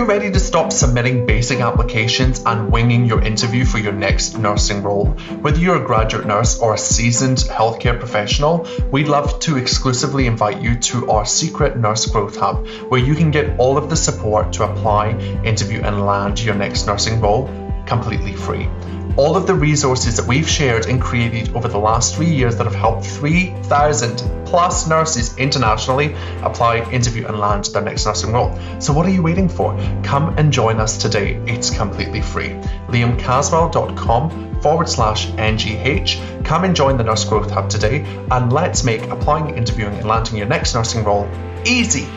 you ready to stop submitting basic applications and winging your interview for your next nursing role? Whether you're a graduate nurse or a seasoned healthcare professional, we'd love to exclusively invite you to our secret Nurse Growth Hub, where you can get all of the support to apply, interview, and land your next nursing role completely free all of the resources that we've shared and created over the last three years that have helped 3,000 plus nurses internationally apply, interview, and land their next nursing role. So, what are you waiting for? Come and join us today. It's completely free. liamcaswell.com forward slash NGH. Come and join the Nurse Growth Hub today, and let's make applying, interviewing, and landing your next nursing role easy.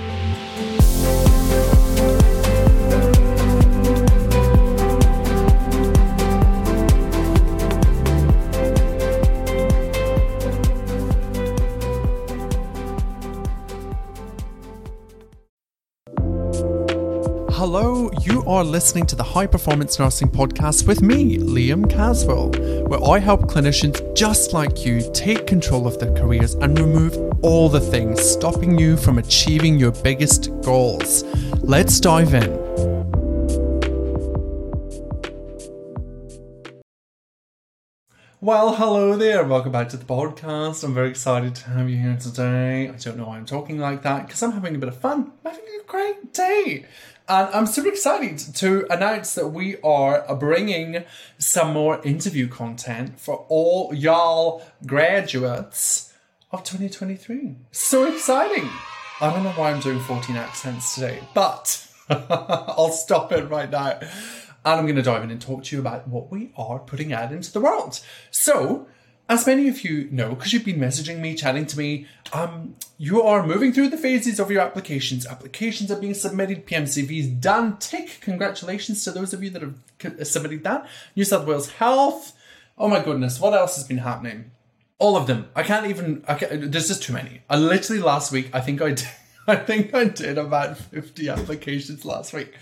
Hello, you are listening to the High Performance Nursing Podcast with me, Liam Caswell, where I help clinicians just like you take control of their careers and remove all the things stopping you from achieving your biggest goals. Let's dive in. Well, hello there. Welcome back to the podcast. I'm very excited to have you here today. I don't know why I'm talking like that because I'm having a bit of fun. I'm having a great day. And I'm super excited to announce that we are bringing some more interview content for all y'all graduates of 2023. So exciting! I don't know why I'm doing 14 accents today, but I'll stop it right now. And I'm going to dive in and talk to you about what we are putting out into the world. So, as many of you know, because you've been messaging me, chatting to me, um, you are moving through the phases of your applications. Applications are being submitted, PMCVs done. Tick. Congratulations to those of you that have uh, submitted that. New South Wales Health. Oh my goodness, what else has been happening? All of them. I can't even. I can't, uh, there's just too many. I literally last week, I think I did. I think I did about 50 applications last week,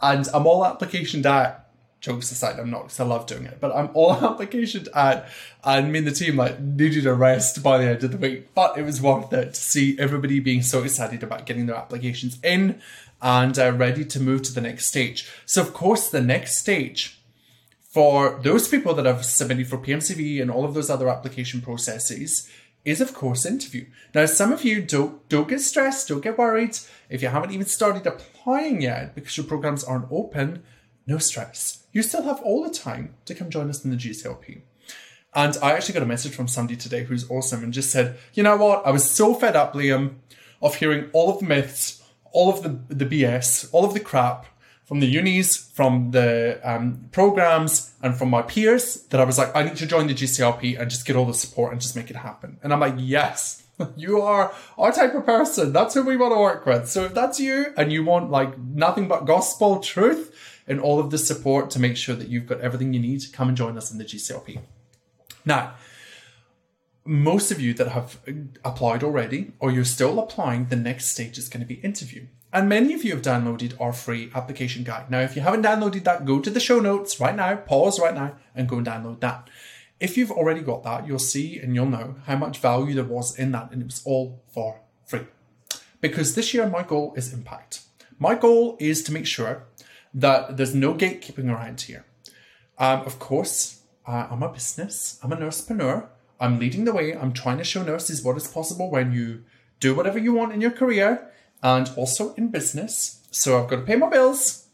and I'm all application out jokes aside, I'm not because I love doing it, but I'm all application at and me and the team like needed a rest by the end of the week. But it was worth it to see everybody being so excited about getting their applications in and uh, ready to move to the next stage. So of course, the next stage for those people that have submitted for PMCV and all of those other application processes is of course interview. Now, some of you don't don't get stressed, don't get worried if you haven't even started applying yet because your programs aren't open. No stress you still have all the time to come join us in the GCLP. And I actually got a message from somebody today who's awesome and just said, you know what? I was so fed up, Liam, of hearing all of the myths, all of the, the BS, all of the crap from the unis, from the um, programs, and from my peers that I was like, I need to join the GCLP and just get all the support and just make it happen. And I'm like, yes, you are our type of person. That's who we want to work with. So if that's you and you want like nothing but gospel truth, and all of the support to make sure that you've got everything you need, come and join us in the GCLP. Now, most of you that have applied already, or you're still applying, the next stage is going to be interview. And many of you have downloaded our free application guide. Now, if you haven't downloaded that, go to the show notes right now, pause right now, and go and download that. If you've already got that, you'll see and you'll know how much value there was in that, and it was all for free. Because this year, my goal is impact. My goal is to make sure that there's no gatekeeping around here. Um, of course, uh, I'm a business, I'm a nursepreneur. I'm leading the way. I'm trying to show nurses what is possible when you do whatever you want in your career and also in business. So I've got to pay my bills.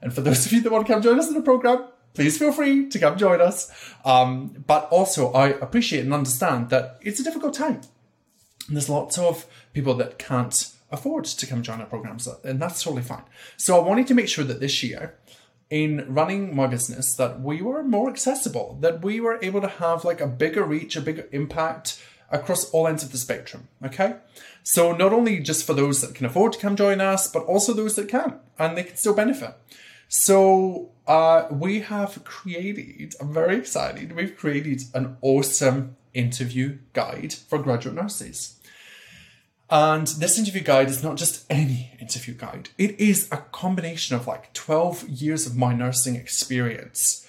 And for those of you that want to come join us in the program, please feel free to come join us. Um, but also, I appreciate and understand that it's a difficult time. And there's lots of people that can't afford to come join our programs, and that's totally fine. So I wanted to make sure that this year, in running my business, that we were more accessible, that we were able to have like a bigger reach, a bigger impact across all ends of the spectrum. Okay, so not only just for those that can afford to come join us, but also those that can't, and they can still benefit. So uh, we have created. I'm very excited. We've created an awesome interview guide for graduate nurses. And this interview guide is not just any interview guide, it is a combination of like 12 years of my nursing experience,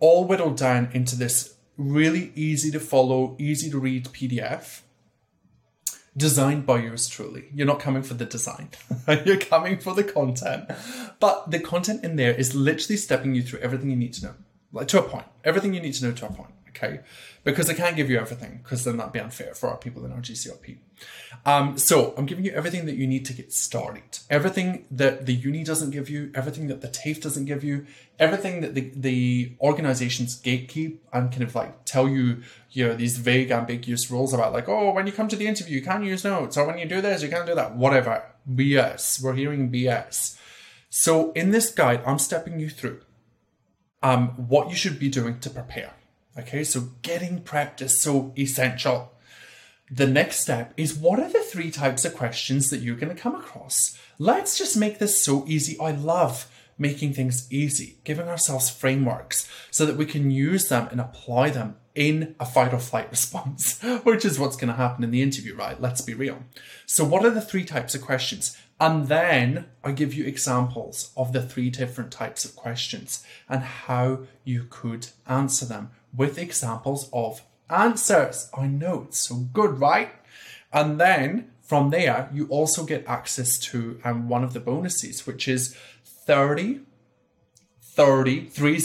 all whittled down into this really easy to follow, easy to read PDF designed by yours truly. You're not coming for the design, you're coming for the content. But the content in there is literally stepping you through everything you need to know, like to a point, everything you need to know to a point. Okay, because I can't give you everything because then that'd be unfair for our people in our GCLP. Um, so I'm giving you everything that you need to get started. Everything that the uni doesn't give you, everything that the TAFE doesn't give you, everything that the, the organizations gatekeep and kind of like tell you, you know, these vague, ambiguous rules about like, oh, when you come to the interview, you can't use notes, or when you do this, you can't do that, whatever. BS. We're hearing BS. So in this guide, I'm stepping you through um, what you should be doing to prepare. Okay, so getting is so essential. The next step is what are the three types of questions that you're going to come across? Let's just make this so easy. I love making things easy, giving ourselves frameworks so that we can use them and apply them in a fight or flight response, which is what's going to happen in the interview, right? Let's be real. So, what are the three types of questions? And then I give you examples of the three different types of questions and how you could answer them with examples of answers. I know it's so good, right? And then from there, you also get access to um, one of the bonuses, which is 30, 30, 30,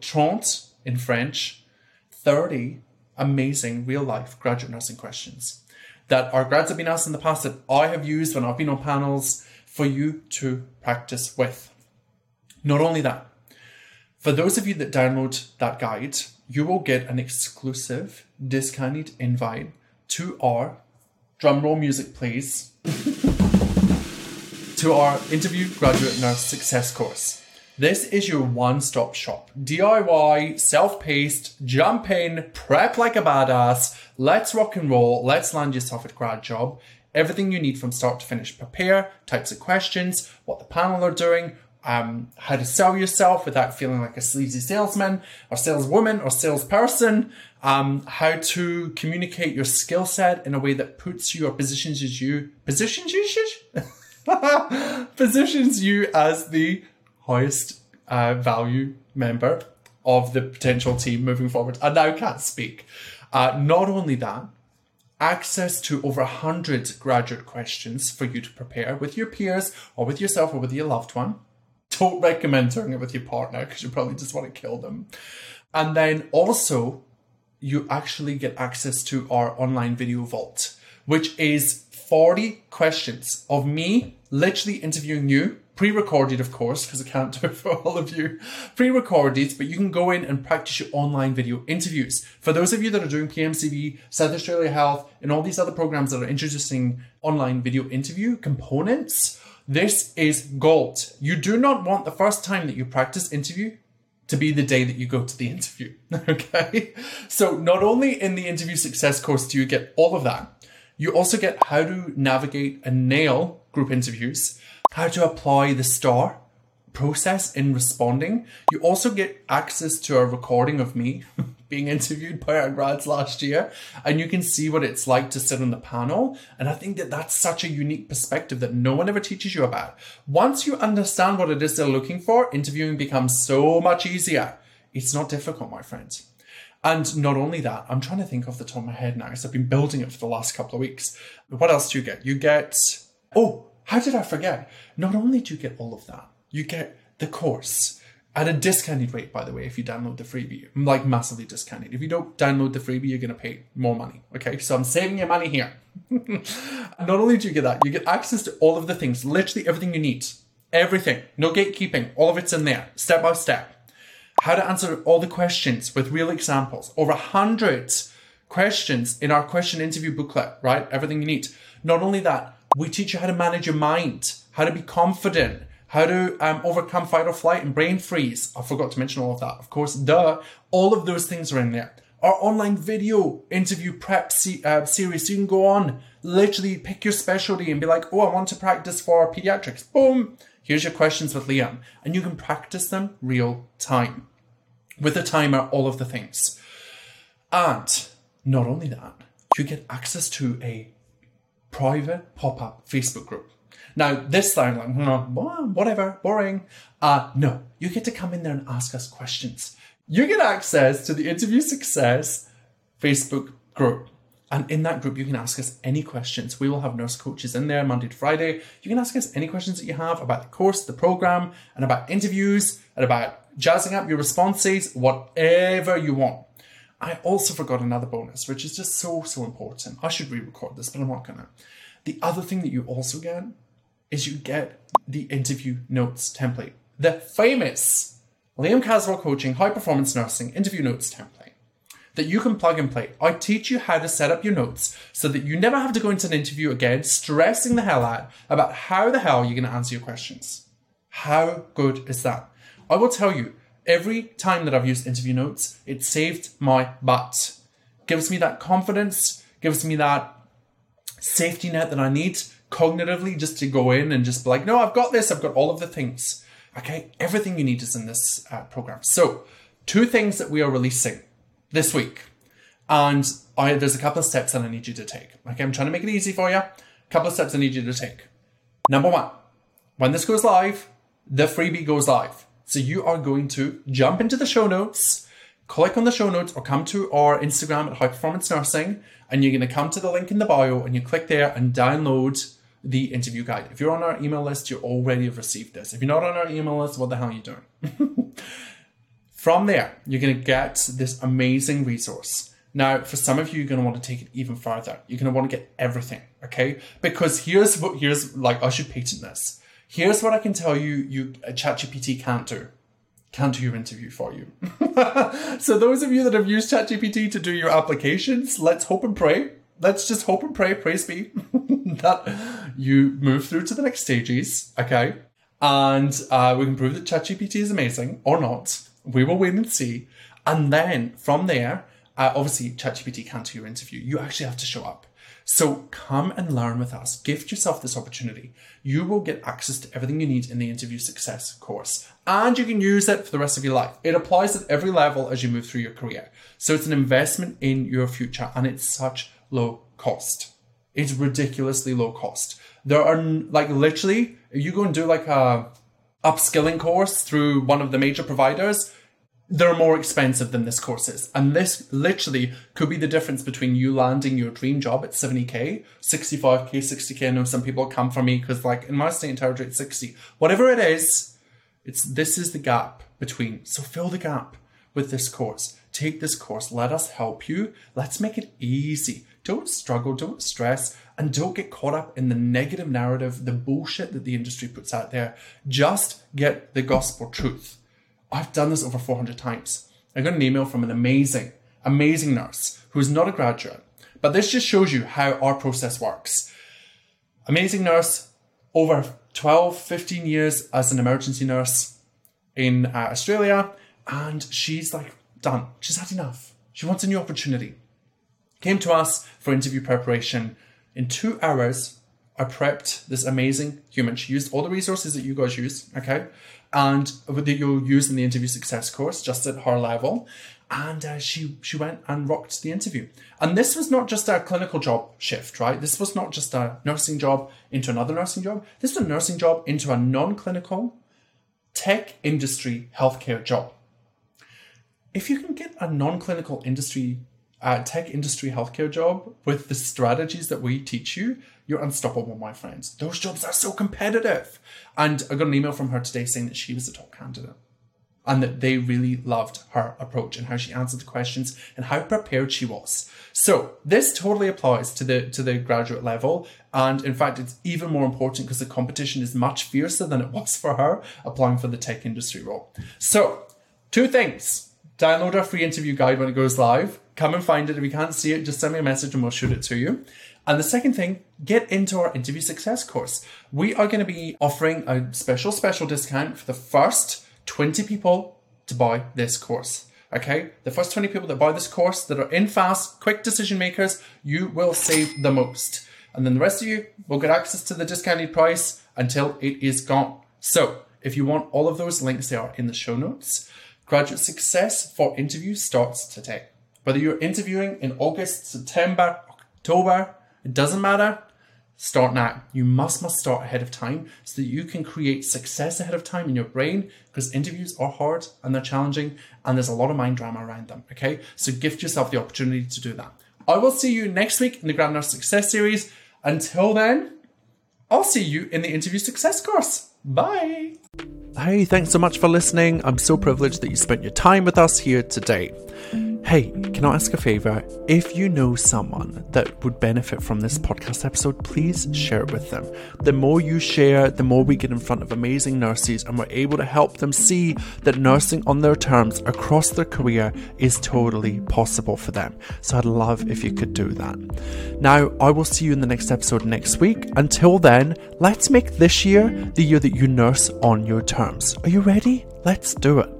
30 in French, 30 amazing real life graduate nursing questions that our grads have been asked in the past that I have used when I've been on panels for you to practice with. Not only that, for those of you that download that guide, you will get an exclusive discounted invite to our drumroll music, please, to our interview graduate nurse success course. This is your one stop shop. DIY, self paced, jump in, prep like a badass, let's rock and roll, let's land yourself a grad job. Everything you need from start to finish. Prepare, types of questions, what the panel are doing, um, how to sell yourself without feeling like a sleazy salesman or saleswoman or salesperson, um, how to communicate your skill set in a way that puts you or positions you positions you positions you as the highest uh, value member of the potential team moving forward. I now can't speak. Uh, not only that, access to over 100 graduate questions for you to prepare with your peers or with yourself or with your loved one don't recommend doing it with your partner because you probably just want to kill them. And then also, you actually get access to our online video vault, which is 40 questions of me literally interviewing you, pre recorded, of course, because I can't do it for all of you, pre recorded, but you can go in and practice your online video interviews. For those of you that are doing PMCV, South Australia Health, and all these other programs that are introducing online video interview components, this is gold. You do not want the first time that you practice interview to be the day that you go to the interview. Okay. So not only in the interview success course do you get all of that, you also get how to navigate and nail group interviews, how to apply the STAR process in responding. You also get access to a recording of me being interviewed by our grads last year, and you can see what it's like to sit on the panel. And I think that that's such a unique perspective that no one ever teaches you about. Once you understand what it is they're looking for, interviewing becomes so much easier. It's not difficult, my friends. And not only that, I'm trying to think off the top of my head now, because I've been building it for the last couple of weeks. What else do you get? You get, oh, how did I forget? Not only do you get all of that, you get the course at a discounted rate, by the way, if you download the freebie, like massively discounted. If you don't download the freebie, you're going to pay more money. Okay, so I'm saving you money here. Not only do you get that, you get access to all of the things, literally everything you need. Everything. No gatekeeping. All of it's in there, step by step. How to answer all the questions with real examples. Over a hundred questions in our question interview booklet, right? Everything you need. Not only that, we teach you how to manage your mind, how to be confident, how to um, overcome fight or flight and brain freeze. I forgot to mention all of that. Of course, duh. All of those things are in there. Our online video interview prep se- uh, series, you can go on, literally pick your specialty and be like, oh, I want to practice for pediatrics. Boom. Here's your questions with Liam. And you can practice them real time with a timer, all of the things. And not only that, you get access to a private pop up Facebook group. Now, this sounds like, hmm, whatever, boring. Uh, no, you get to come in there and ask us questions. You get access to the interview success Facebook group. And in that group, you can ask us any questions. We will have nurse coaches in there Monday to Friday. You can ask us any questions that you have about the course, the program, and about interviews, and about jazzing up your responses, whatever you want. I also forgot another bonus, which is just so, so important. I should re record this, but I'm not gonna. The other thing that you also get is you get the interview notes template, the famous Liam Caswell Coaching High Performance Nursing interview notes template that you can plug and play. I teach you how to set up your notes so that you never have to go into an interview again stressing the hell out about how the hell you're going to answer your questions. How good is that? I will tell you, every time that I've used interview notes, it saved my butt. Gives me that confidence, gives me that safety net that I need cognitively just to go in and just be like, no, I've got this, I've got all of the things. Okay, everything you need is in this uh, program. So, two things that we are releasing this week. And I, there's a couple of steps that I need you to take. Okay, I'm trying to make it easy for you. A couple of steps I need you to take. Number one, when this goes live, the freebie goes live. So you are going to jump into the show notes, click on the show notes, or come to our Instagram at High Performance Nursing, and you're going to come to the link in the bio and you click there and download the interview guide. If you're on our email list, you already have received this. If you're not on our email list, what the hell are you doing? From there, you're going to get this amazing resource. Now, for some of you, you're going to want to take it even further. You're going to want to get everything, okay? Because here's what, here's like, I should patent this. Here's what I can tell you, you ChatGPT can't do. Can't do your interview for you. so those of you that have used ChatGPT to do your applications, let's hope and pray. Let's just hope and pray, praise be, that you move through to the next stages, okay? And uh, we can prove that ChatGPT is amazing or not we will wait and see. And then from there, uh, obviously, ChatGPT can't do your interview. You actually have to show up. So come and learn with us. Gift yourself this opportunity. You will get access to everything you need in the interview success course. And you can use it for the rest of your life. It applies at every level as you move through your career. So it's an investment in your future and it's such low cost. It's ridiculously low cost. There are like literally, you go and do like a upskilling course through one of the major providers, they're more expensive than this course is. And this literally could be the difference between you landing your dream job at 70k, 65k, 60k. I know some people come for me because like in my state and territory it's 60. Whatever it is, it's this is the gap between. So fill the gap with this course. Take this course. Let us help you. Let's make it easy. Don't struggle, don't stress, and don't get caught up in the negative narrative, the bullshit that the industry puts out there. Just get the gospel truth. I've done this over 400 times. I got an email from an amazing, amazing nurse who's not a graduate, but this just shows you how our process works. Amazing nurse, over 12, 15 years as an emergency nurse in uh, Australia, and she's like, done. She's had enough. She wants a new opportunity came to us for interview preparation. In two hours, I prepped this amazing human. She used all the resources that you guys use, okay, and that you'll use in the interview success course, just at her level. And uh, she she went and rocked the interview. And this was not just a clinical job shift, right? This was not just a nursing job into another nursing job. This was a nursing job into a non-clinical tech industry healthcare job. If you can get a non-clinical industry uh, tech industry healthcare job with the strategies that we teach you, you're unstoppable, my friends. Those jobs are so competitive. And I got an email from her today saying that she was a top candidate and that they really loved her approach and how she answered the questions and how prepared she was. So this totally applies to the to the graduate level, and in fact, it's even more important because the competition is much fiercer than it was for her applying for the tech industry role. So, two things: download our free interview guide when it goes live come and find it. If you can't see it, just send me a message and we'll shoot it to you. And the second thing, get into our interview success course. We are going to be offering a special, special discount for the first 20 people to buy this course. Okay, the first 20 people that buy this course that are in fast, quick decision makers, you will save the most. And then the rest of you will get access to the discounted price until it is gone. So, if you want all of those links, they are in the show notes. Graduate Success for interviews starts today. Whether you're interviewing in August, September, October, it doesn't matter. Start now. You must must start ahead of time so that you can create success ahead of time in your brain because interviews are hard and they're challenging and there's a lot of mind drama around them. Okay, so gift yourself the opportunity to do that. I will see you next week in the Grad Nurse Success Series. Until then, I'll see you in the interview success course. Bye. Hey, thanks so much for listening. I'm so privileged that you spent your time with us here today. Hey, can I ask a favour? If you know someone that would benefit from this podcast episode, please share it with them. The more you share, the more we get in front of amazing nurses and we're able to help them see that nursing on their terms across their career is totally possible for them. So I'd love if you could do that. Now, I will see you in the next episode next week. Until then, let's make this year the year that you nurse on your terms. Are you ready? Let's do it.